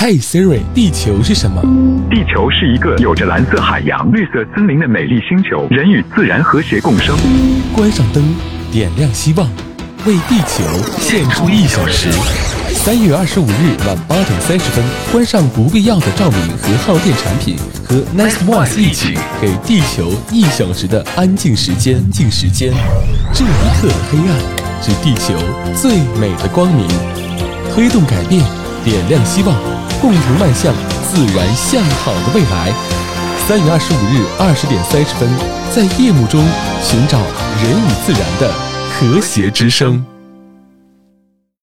嘿，Siri，地球是什么？地球是一个有着蓝色海洋、绿色森林的美丽星球，人与自然和谐共生。关上灯，点亮希望，为地球献出一小时。三月二十五日晚八点三十分，关上不必要的照明和耗电产品，和 Nest Voice 一起给地球一小时的安静时间。静时间，这一刻的黑暗是地球最美的光明。推动改变，点亮希望，共同迈向自然向好的未来。三月二十五日二十点三十分，在夜幕中寻找人与自然的和谐之声。